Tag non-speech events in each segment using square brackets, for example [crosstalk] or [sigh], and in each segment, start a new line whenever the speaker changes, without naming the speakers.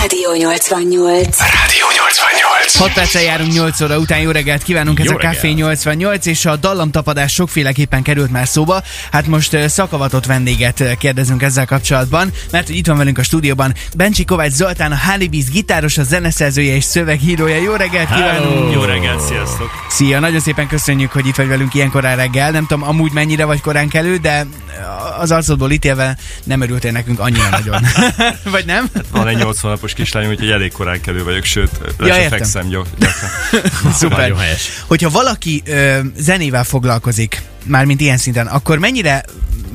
Rádió 88.
Rádió 88.
6 perccel járunk 8 óra után, jó reggelt kívánunk, ez
Jó
a Café
reggelt.
88, és a dallamtapadás sokféleképpen került már szóba. Hát most szakavatott vendéget kérdezünk ezzel kapcsolatban, mert hogy itt van velünk a stúdióban Bencsi Kovács Zoltán, a Halibiz gitáros, a zeneszerzője és szövegírója. Jó reggelt kívánunk!
Jó reggelt, sziasztok!
Szia, nagyon szépen köszönjük, hogy itt vagy velünk ilyen korán reggel. Nem tudom, amúgy mennyire vagy korán kelő, de az arcodból ítélve nem örültél nekünk annyira nagyon. [laughs] vagy nem?
Van egy 80 napos kislányom, úgyhogy elég korán kelő vagyok, sőt, le
Ja, értem.
fekszem [laughs] gyakran.
Szuper. Hogyha valaki ö, zenével foglalkozik, mármint ilyen szinten, akkor mennyire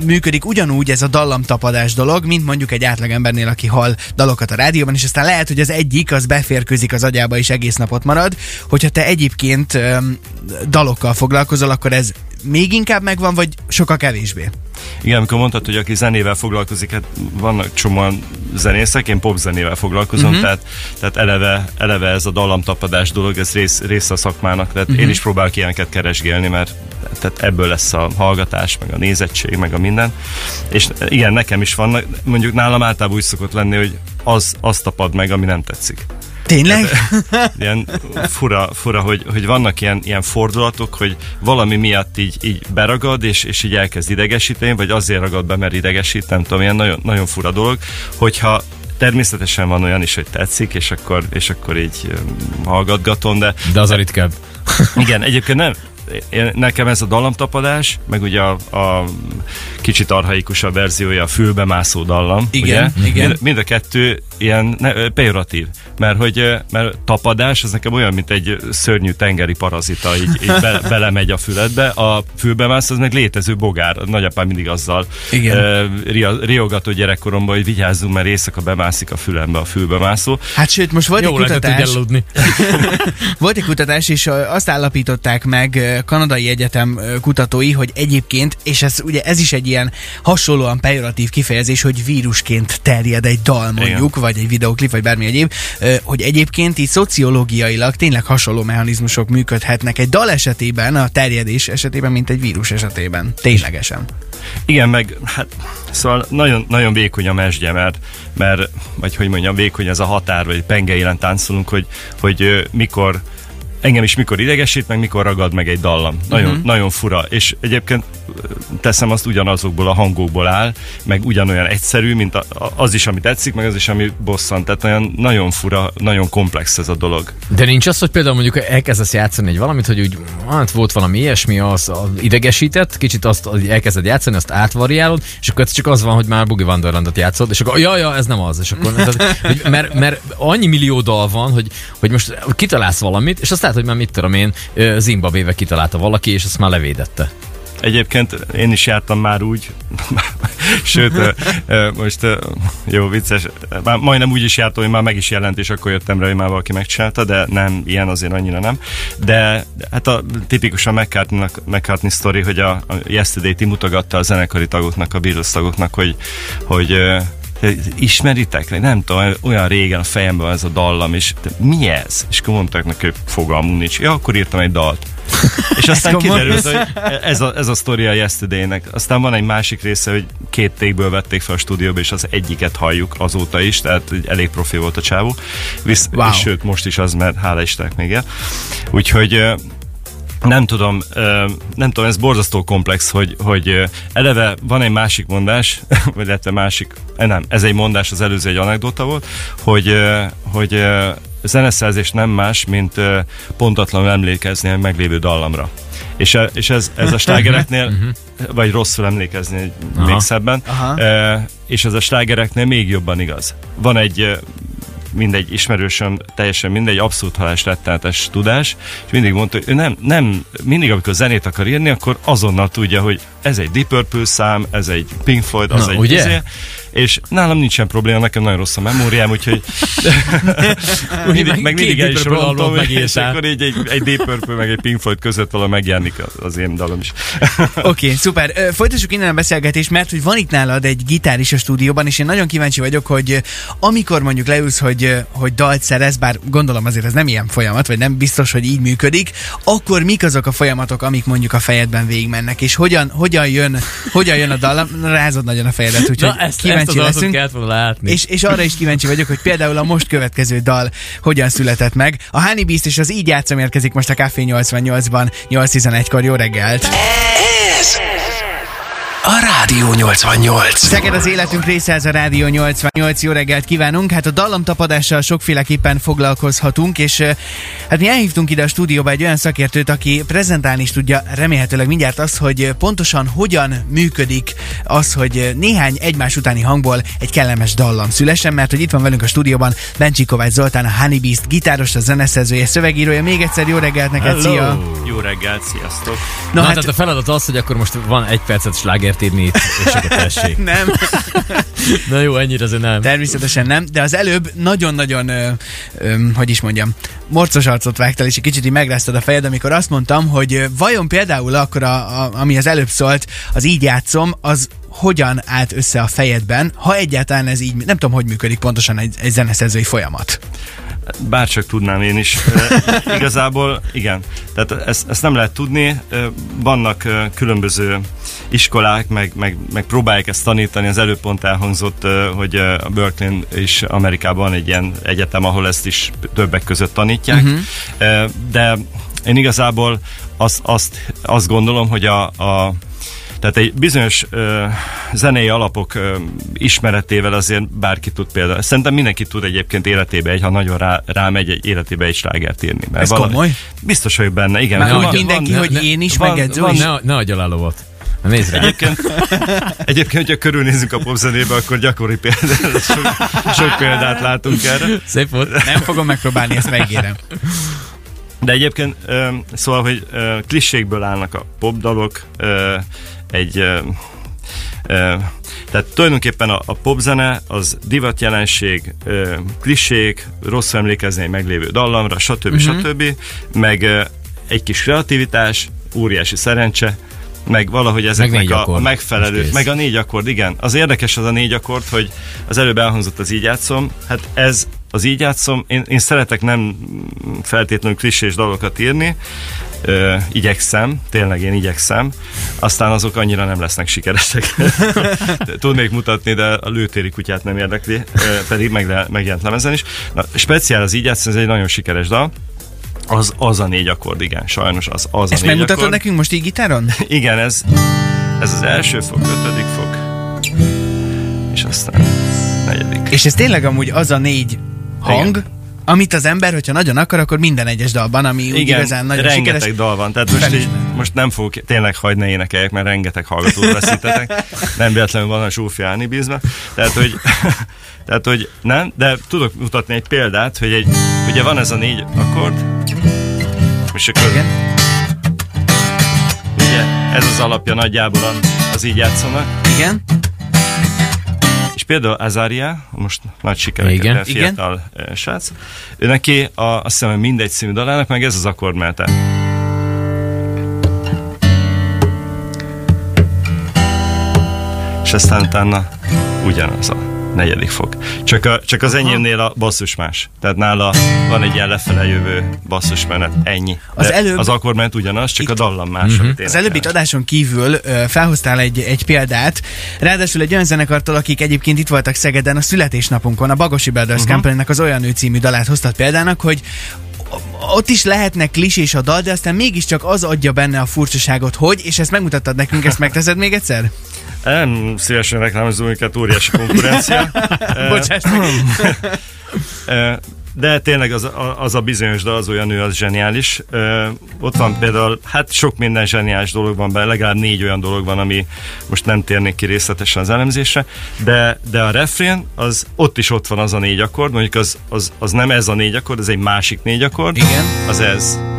működik ugyanúgy ez a dallamtapadás dolog, mint mondjuk egy átlagembernél, aki hall dalokat a rádióban, és aztán lehet, hogy az egyik az beférkőzik az agyába és egész napot marad. Hogyha te egyébként ö, dalokkal foglalkozol, akkor ez még inkább megvan, vagy sokkal kevésbé?
Igen, amikor mondtad, hogy aki zenével foglalkozik, hát vannak csomóan zenészek, én popzenével foglalkozom,
Mhm.
uh-huh. tehát, tehát eleve, eleve ez a dallamtapadás dolog, ez rész, része a szakmának, tehát
Mhm.
uh-huh. én is próbálok ilyeneket keresgélni, mert tehát ebből lesz a hallgatás, meg a nézettség, meg a minden. És igen, nekem is vannak, mondjuk nálam általában úgy szokott lenni, hogy az, az tapad meg, ami nem tetszik.
Tényleg?
ilyen fura, fura hogy, hogy vannak ilyen, ilyen fordulatok, hogy valami miatt így, így beragad, és, és így elkezd idegesíteni, vagy azért ragad be, mert idegesít, nem tudom, ilyen nagyon, nagyon fura dolog, hogyha természetesen van olyan is, hogy tetszik, és akkor, és akkor így hallgatgatom, de
De az a ritkább.
igen, egyébként nem. Én, nekem ez a dallamtapadás, meg ugye a, a kicsit arhaikusabb verziója a fülbe mászó dallam.
Igen,
ugye?
igen.
Mind, mind a kettő ilyen ne, pejoratív, mert hogy mert tapadás, az nekem olyan, mint egy szörnyű tengeri parazita, így, így be, [laughs] belemegy a füledbe. A fülbe mász, az meg létező bogár. A nagyapám mindig azzal
Igen.
ö, ria, riogató gyerekkoromban, hogy vigyázzunk, mert éjszaka bemászik a fülembe a fülbe mászó.
Hát sőt, most volt
Jó
egy kutatás. [laughs] Volt egy kutatás, és azt állapították meg kanadai egyetem kutatói, hogy egyébként, és ez ugye ez is egy ilyen hasonlóan pejoratív kifejezés, hogy vírusként terjed egy dal mondjuk, vagy egy videoklip, vagy bármi egyéb, hogy egyébként így szociológiailag tényleg hasonló mechanizmusok működhetnek egy dal esetében, a terjedés esetében, mint egy vírus esetében. Ténylegesen.
Igen, meg hát szóval nagyon, nagyon vékony a mesdje, mert, mert, vagy hogy mondjam, vékony ez a határ, vagy penge élen táncolunk, hogy, hogy mikor engem is mikor idegesít, meg mikor ragad meg egy dallam. Nagyon, uh-huh. nagyon fura. És egyébként teszem azt ugyanazokból a hangokból áll, meg ugyanolyan egyszerű, mint az is, ami tetszik, meg az is, ami bosszant. Tehát olyan nagyon fura, nagyon komplex ez a dolog.
De nincs az, hogy például mondjuk elkezdesz játszani egy valamit, hogy úgy, hát volt valami ilyesmi, az, az idegesített, kicsit azt hogy elkezded játszani, azt átvariálod, és akkor csak az van, hogy már Boogie Wonderlandot játszod, és akkor ja, ja, ez nem az, és akkor, [laughs] tehát, hogy, mert, mert annyi millió dal van, hogy, hogy most kitalálsz valamit, és azt lehet, hogy már mit tudom én, Zimbabvébe kitalálta valaki, és azt már levédette.
Egyébként én is jártam már úgy, [laughs] sőt, most jó, vicces, már majdnem úgy is jártam, hogy már meg is jelent, és akkor jöttem rá, hogy már valaki megcsinálta, de nem, ilyen azért annyira nem. De hát a tipikusan McCartney, McCartney sztori, hogy a, a Yesterday-t mutogatta a zenekari tagoknak, a Beatles tagoknak, hogy, hogy ismeritek? Nem tudom, olyan régen a fejemben ez a dallam, és mi ez? És akkor mondták neki, hogy fogalmunk nincs. Ja, akkor írtam egy dalt. [laughs] És aztán kiderült, hogy ez a, ez a sztori a Yesterday-nek. Aztán van egy másik része, hogy két tékből vették fel a stúdióba, és az egyiket halljuk azóta is, tehát elég profi volt a csávó. Visz,
Wow.
És sőt, most is az, mert hála Istennek még el. Úgyhogy nem tudom, nem tudom, ez borzasztó komplex, hogy, hogy eleve van egy másik mondás, [laughs] vagy illetve másik, eh, nem, ez egy mondás, az előző egy anekdota volt, hogy, hogy zeneszerzés nem más, mint pontatlanul emlékezni a meglévő dallamra. És, e- és ez, ez a slágereknél, [laughs] vagy rosszul emlékezni még
Aha.
szebben,
Aha.
és ez a slágereknél még jobban igaz. Van egy mindegy ismerősöm, teljesen mindegy, abszolút halás rettenetes tudás, és mindig mondta, hogy ő nem, nem, mindig amikor zenét akar írni, akkor azonnal tudja, hogy ez egy Deep Purple szám, ez egy Pink Floyd, az
Na,
egy
ugye?
izé, és nálam nincsen probléma, nekem nagyon rossz a memóriám, úgyhogy [laughs] mindig,
meg
meg mindig el is rontom, és akkor így egy, egy Deep Purple meg egy Pink Floyd között valahol megjelenik az én dalom is. [laughs]
Oké, okay, szuper. Folytassuk innen a beszélgetést, mert hogy van itt nálad egy gitár is a stúdióban, és én nagyon kíváncsi vagyok, hogy amikor mondjuk leülsz, hogy, hogy dalt szerez, bár gondolom azért ez nem ilyen folyamat, vagy nem biztos, hogy így működik, akkor mik azok a folyamatok, amik mondjuk a fejedben végigmennek, és hogyan, hogyan jön, hogyan jön a dal, rázod nagyon a fejedet, úgyhogy
Na, ezt,
kíváncsi kíváncsi
az
leszünk.
kellett volna látni.
És, és arra is kíváncsi vagyok, hogy például a most következő dal hogyan született meg. A Honey Beast és az Így játszom érkezik most a Café 88-ban 8.11-kor. Jó reggelt!
Ez a Rádió 88.
Szeged az életünk része, ez a Rádió 88. Jó reggelt kívánunk! Hát a dallamtapadással sokféleképpen foglalkozhatunk, és hát mi elhívtunk ide a stúdióba egy olyan szakértőt, aki prezentálni is tudja remélhetőleg mindjárt azt, hogy pontosan hogyan működik az, hogy néhány egymás utáni hangból egy kellemes dallam szülessen, mert hogy itt van velünk a stúdióban Bencsi Kovács Zoltán, a Honey Beast gitáros, a zeneszerzője, szövegírója. Még egyszer jó reggelt neked, szia!
Jó reggelt, sziasztok!
Na, Na hát, hát a feladat az, hogy akkor most van egy percet slágert írni itt, és. [laughs]
Nem.
Na jó, ennyire azért nem.
Természetesen nem, de az előbb nagyon-nagyon, ö, ö, hogy is mondjam, morcos arcot vágtál, és egy kicsit így megráztad a fejed, amikor azt mondtam, hogy vajon például akkor, a, a, ami az előbb szólt, az így játszom, az hogyan állt össze a fejedben, ha egyáltalán ez így, nem tudom, hogy működik pontosan egy, egy zeneszerzői folyamat.
Bárcsak tudnám én is. E, [laughs] igazából igen. Tehát ezt, ezt nem lehet tudni. Vannak különböző iskolák, meg, meg, meg próbálják ezt tanítani. Az előbb pont elhangzott, hogy a Berkeley is Amerikában egy ilyen egyetem, ahol ezt is többek között tanítják. Uh-huh. De én igazából azt, azt, azt gondolom, hogy a, a tehát egy bizonyos ö, zenei alapok ö, ismeretével azért bárki tud például. Szerintem mindenki tud egyébként életébe egy, ha nagyon rá, rámegy egy életébe egy slágert írni.
Mert Ez valami, komoly?
Biztos vagyok benne, igen.
Már van, mindenki, van, hogy ne, én is, van, meg edző
van, Ne, ne adja a lovat. Nézd rá.
Egyébként, egyébként, hogyha körülnézünk a popzenébe, akkor gyakori példát, sok, sok példát látunk erre.
Szép volt.
Nem fogom megpróbálni, ezt megígérem.
De egyébként, szóval, hogy klissékből állnak a popdalok, egy ö, ö, tehát tulajdonképpen a, a popzene az divatjelenség, ö, klisék, rossz emlékezni egy meglévő dallamra, stb. Uh-huh. stb. Meg ö, egy kis kreativitás, óriási szerencse, meg valahogy ezeknek meg a, a megfelelő, meg a négy akkord, igen. Az érdekes az a négy akkord, hogy az előbb elhangzott az így játszom, hát ez az így játszom, én, én szeretek nem feltétlenül klisés dalokat írni, ö, igyekszem, tényleg én igyekszem, aztán azok annyira nem lesznek sikeresek. [laughs] Tudnék mutatni, de a lőtéri kutyát nem érdekli, ö, pedig meg, megjelent lemezen is. Na, speciál az így játszom, ez egy nagyon sikeres dal, az, az a négy akkord, igen, sajnos az, az
Ezt
a négy
megmutatod
akkord.
nekünk most így gitáron? [laughs]
Igen, ez, ez az első fok, ötödik fok, és aztán negyedik.
És ez tényleg amúgy az a négy hang, Igen. Amit az ember, hogyha nagyon akar, akkor minden egyes dalban, ami úgy
Igen,
igazán nagyon
rengeteg
sikeres.
dal van, tehát most, így, most nem fogok tényleg hagyni ne énekeljek, mert rengeteg hallgatót veszítetek. Nem véletlenül van a Zsófi bízva. Tehát, hogy, [laughs] tehát, hogy nem, de tudok mutatni egy példát, hogy egy, ugye van ez a négy akkord, és akkor
Igen.
ugye ez az alapja nagyjából az így játszanak.
Igen.
És például Azaria, most nagy sikereket
Igen.
Fiatal Igen. srác, ő neki a, azt hiszem, mindegy című dalának, meg ez az akkordmelte. És aztán utána ugyanaz a negyedik fok. Csak, a, csak az enyémnél a basszus más. Tehát nála van egy ilyen lefele jövő basszusmenet, ennyi.
Az előbb-
az akkordmenet ugyanaz, csak a dallam más, amit
Az előbbi adáson kívül ö, felhoztál egy, egy példát, ráadásul egy olyan zenekartól, akik egyébként itt voltak Szegeden a születésnapunkon, a Bagosi Brothers uh-huh. Company-nek az olyan nő című dalát hoztat példának, hogy ott is lehetnek klisés a dal, de aztán mégiscsak az adja benne a furcsaságot, hogy, és ezt megmutattad nekünk, ezt megteszed még egyszer?
Nem szívesen reklámozom őket, óriási konkurencia. [laughs]
Bocsáss meg. [laughs]
De tényleg az, a- az a bizonyos dal, az olyan nő, az zseniális. Ö, ott van például, hát sok minden zseniális dolog van benne, legalább négy olyan dolog van, ami most nem térnék ki részletesen az elemzésre, de, de a refrén, az ott is ott van az a négy akkord, mondjuk az, az, az nem ez a négy akkord, ez egy másik négy akkord.
Igen.
Az ez.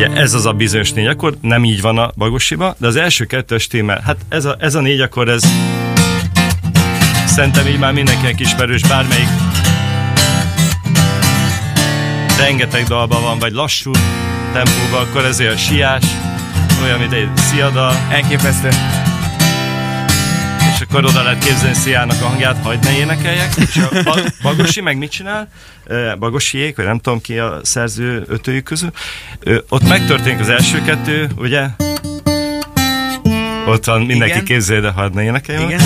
Ugye ez az a bizonyos négy akkord, nem így van a bagosiba, de az első kettő stimmel. Hát ez a, ez a négy akkord, ez szerintem így már mindenkinek ismerős, bármelyik rengeteg dalban van, vagy lassú tempóban, akkor ez olyan siás, olyan, mint egy sziadal,
Elképesztő.
Akkor oda lehet képzelni Sziának a hangját, hagyd ne énekeljek, és a Ba- Bagosi meg mit csinál? Bagosiék, vagy nem tudom ki a szerző ötőjük közül. Ott megtörténik az első kettő, ugye? Ott van, mindenki
Igen.
képzelje, de hadd ne énekeljen.
Igen.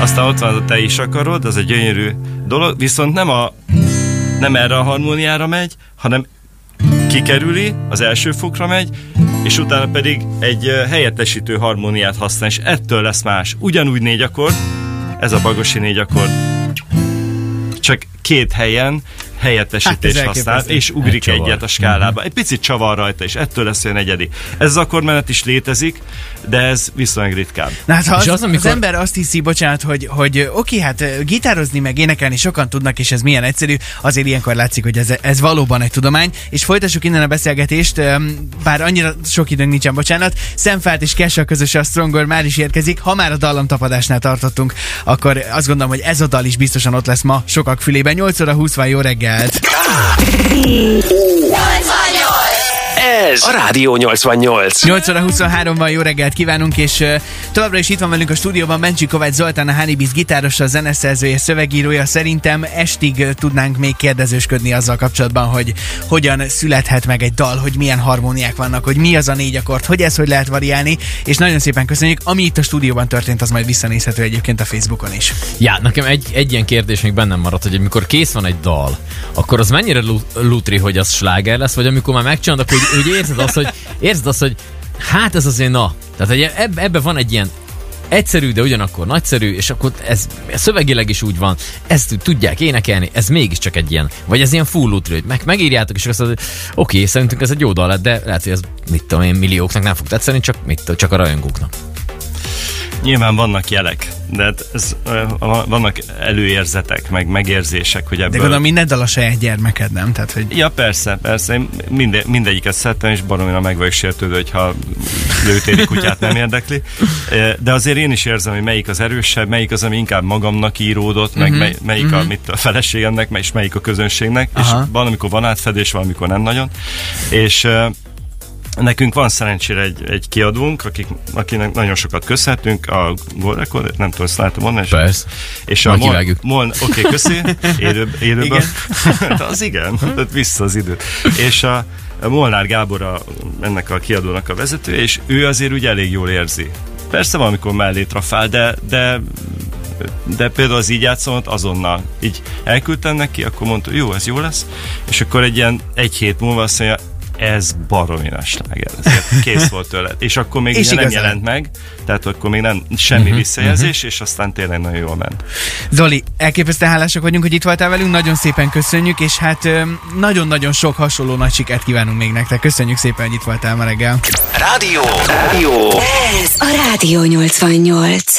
Aztán ott van a te is akarod, az egy gyönyörű dolog, viszont nem, a, nem erre a harmóniára megy, hanem kikerüli, az első fokra megy, és utána pedig egy helyettesítő harmóniát használ, és ettől lesz más. Ugyanúgy négy akkord, ez a bagosi négy akkord, csak két helyen helyettesítés
Hát
használ, és ugrik
Egy
egyet a skálába. Egy picit csavar rajta, és ettől lesz olyan egyedi. Ez az akkordmenet is létezik, de ez viszonylag ritkább.
Na hát, ha az, az,
amikor-
az ember azt hiszi, bocsánat, hogy, hogy oké, hát gitározni meg énekelni sokan tudnak, és ez milyen egyszerű, azért ilyenkor látszik, hogy ez, ez valóban egy tudomány. És folytassuk innen a beszélgetést, bár annyira sok időnk nincsen, bocsánat. Szemfát és Kesha közös a Stronger már is érkezik. Ha már a dallamtapadásnál tartottunk, akkor azt gondolom, hogy ez a dal is biztosan ott lesz ma sokak fülében. 8 óra 20 van, jó reggelt! [laughs]
Ez a Rádió 88.
8 óra 23 van, jó reggelt kívánunk, és uh, továbbra is itt van velünk a stúdióban Bencsik Kovács Zoltán, a Hannibis gitárosa, zeneszerzője, szövegírója. Szerintem estig uh, tudnánk még kérdezősködni azzal kapcsolatban, hogy hogyan születhet meg egy dal, hogy milyen harmóniák vannak, hogy mi az a négy akkord, hogy ez hogy lehet variálni, és nagyon szépen köszönjük. Ami itt a stúdióban történt, az majd visszanézhető egyébként a Facebookon is.
Ja, nekem egy, egy ilyen kérdés még bennem maradt, hogy amikor kész van egy dal, akkor az mennyire lu- lutri, hogy az sláger lesz, vagy amikor már megcsinálod, akkor úgy, úgy érzed azt, hogy érzed azt, hogy hát ez azért na. Tehát hogy eb, ebbe van egy ilyen egyszerű, de ugyanakkor nagyszerű, és akkor ez, szövegileg is úgy van, ezt tudják énekelni, ez mégiscsak egy ilyen, vagy ez ilyen full hogy meg, megírjátok, és azt mondod, hogy oké, szerintünk ez egy jó dal lett, de lehet, hogy ez mit tudom én, millióknak nem fog tetszeni, csak, mit, csak a rajongóknak.
Nyilván vannak jelek, de hát ez, vannak előérzetek, meg megérzések, hogy
De
ebből...
gondolom minden dal a saját gyermeked, nem? Tehát, hogy
Ja, persze, persze. Én minde, mindegyiket szerettem, és baromira meg vagyok sértődő, hogyha lőtéri kutyát nem érdekli. De azért én is érzem, hogy melyik az erősebb, melyik az, ami inkább magamnak íródott, meg
Mhm.
mely, melyik a, mit, a feleségemnek, és melyik a közönségnek,
Aha.
és van, amikor van átfedés, van, amikor nem nagyon. És Nekünk van szerencsére egy, egy kiadónk, akik, akinek nagyon sokat köszönhetünk, a Gold Record, nem tudom, ezt látom és-
Persze.
És a Mol,
kivágjuk.
Mol, oké, okay, köszi, élő, élőben.
Igen.
De az igen, tehát vissza az időt. És a, a Molnár Gábor a, ennek a kiadónak a vezetője, és ő azért úgy elég jól érzi. Persze valamikor mellé trafál, de, de de például az így játszomat azonnal így elküldtem neki, akkor mondta, jó, ez jó lesz, és akkor egy ilyen egy hét múlva azt mondja, ez baromi nagy sláger, ezért kész volt tőle. És akkor még
És
nem
igazán.
jelent meg, tehát akkor még nem semmi visszajelzés, és aztán tényleg nagyon jól ment.
Zoli, elképesztően hálásak vagyunk, hogy itt voltál velünk, nagyon szépen köszönjük, és hát nagyon-nagyon sok hasonló nagy sikert kívánunk még nektek. Köszönjük szépen, hogy itt voltál ma reggel.
Rádió. Rádió.
Ez a Rádió 88.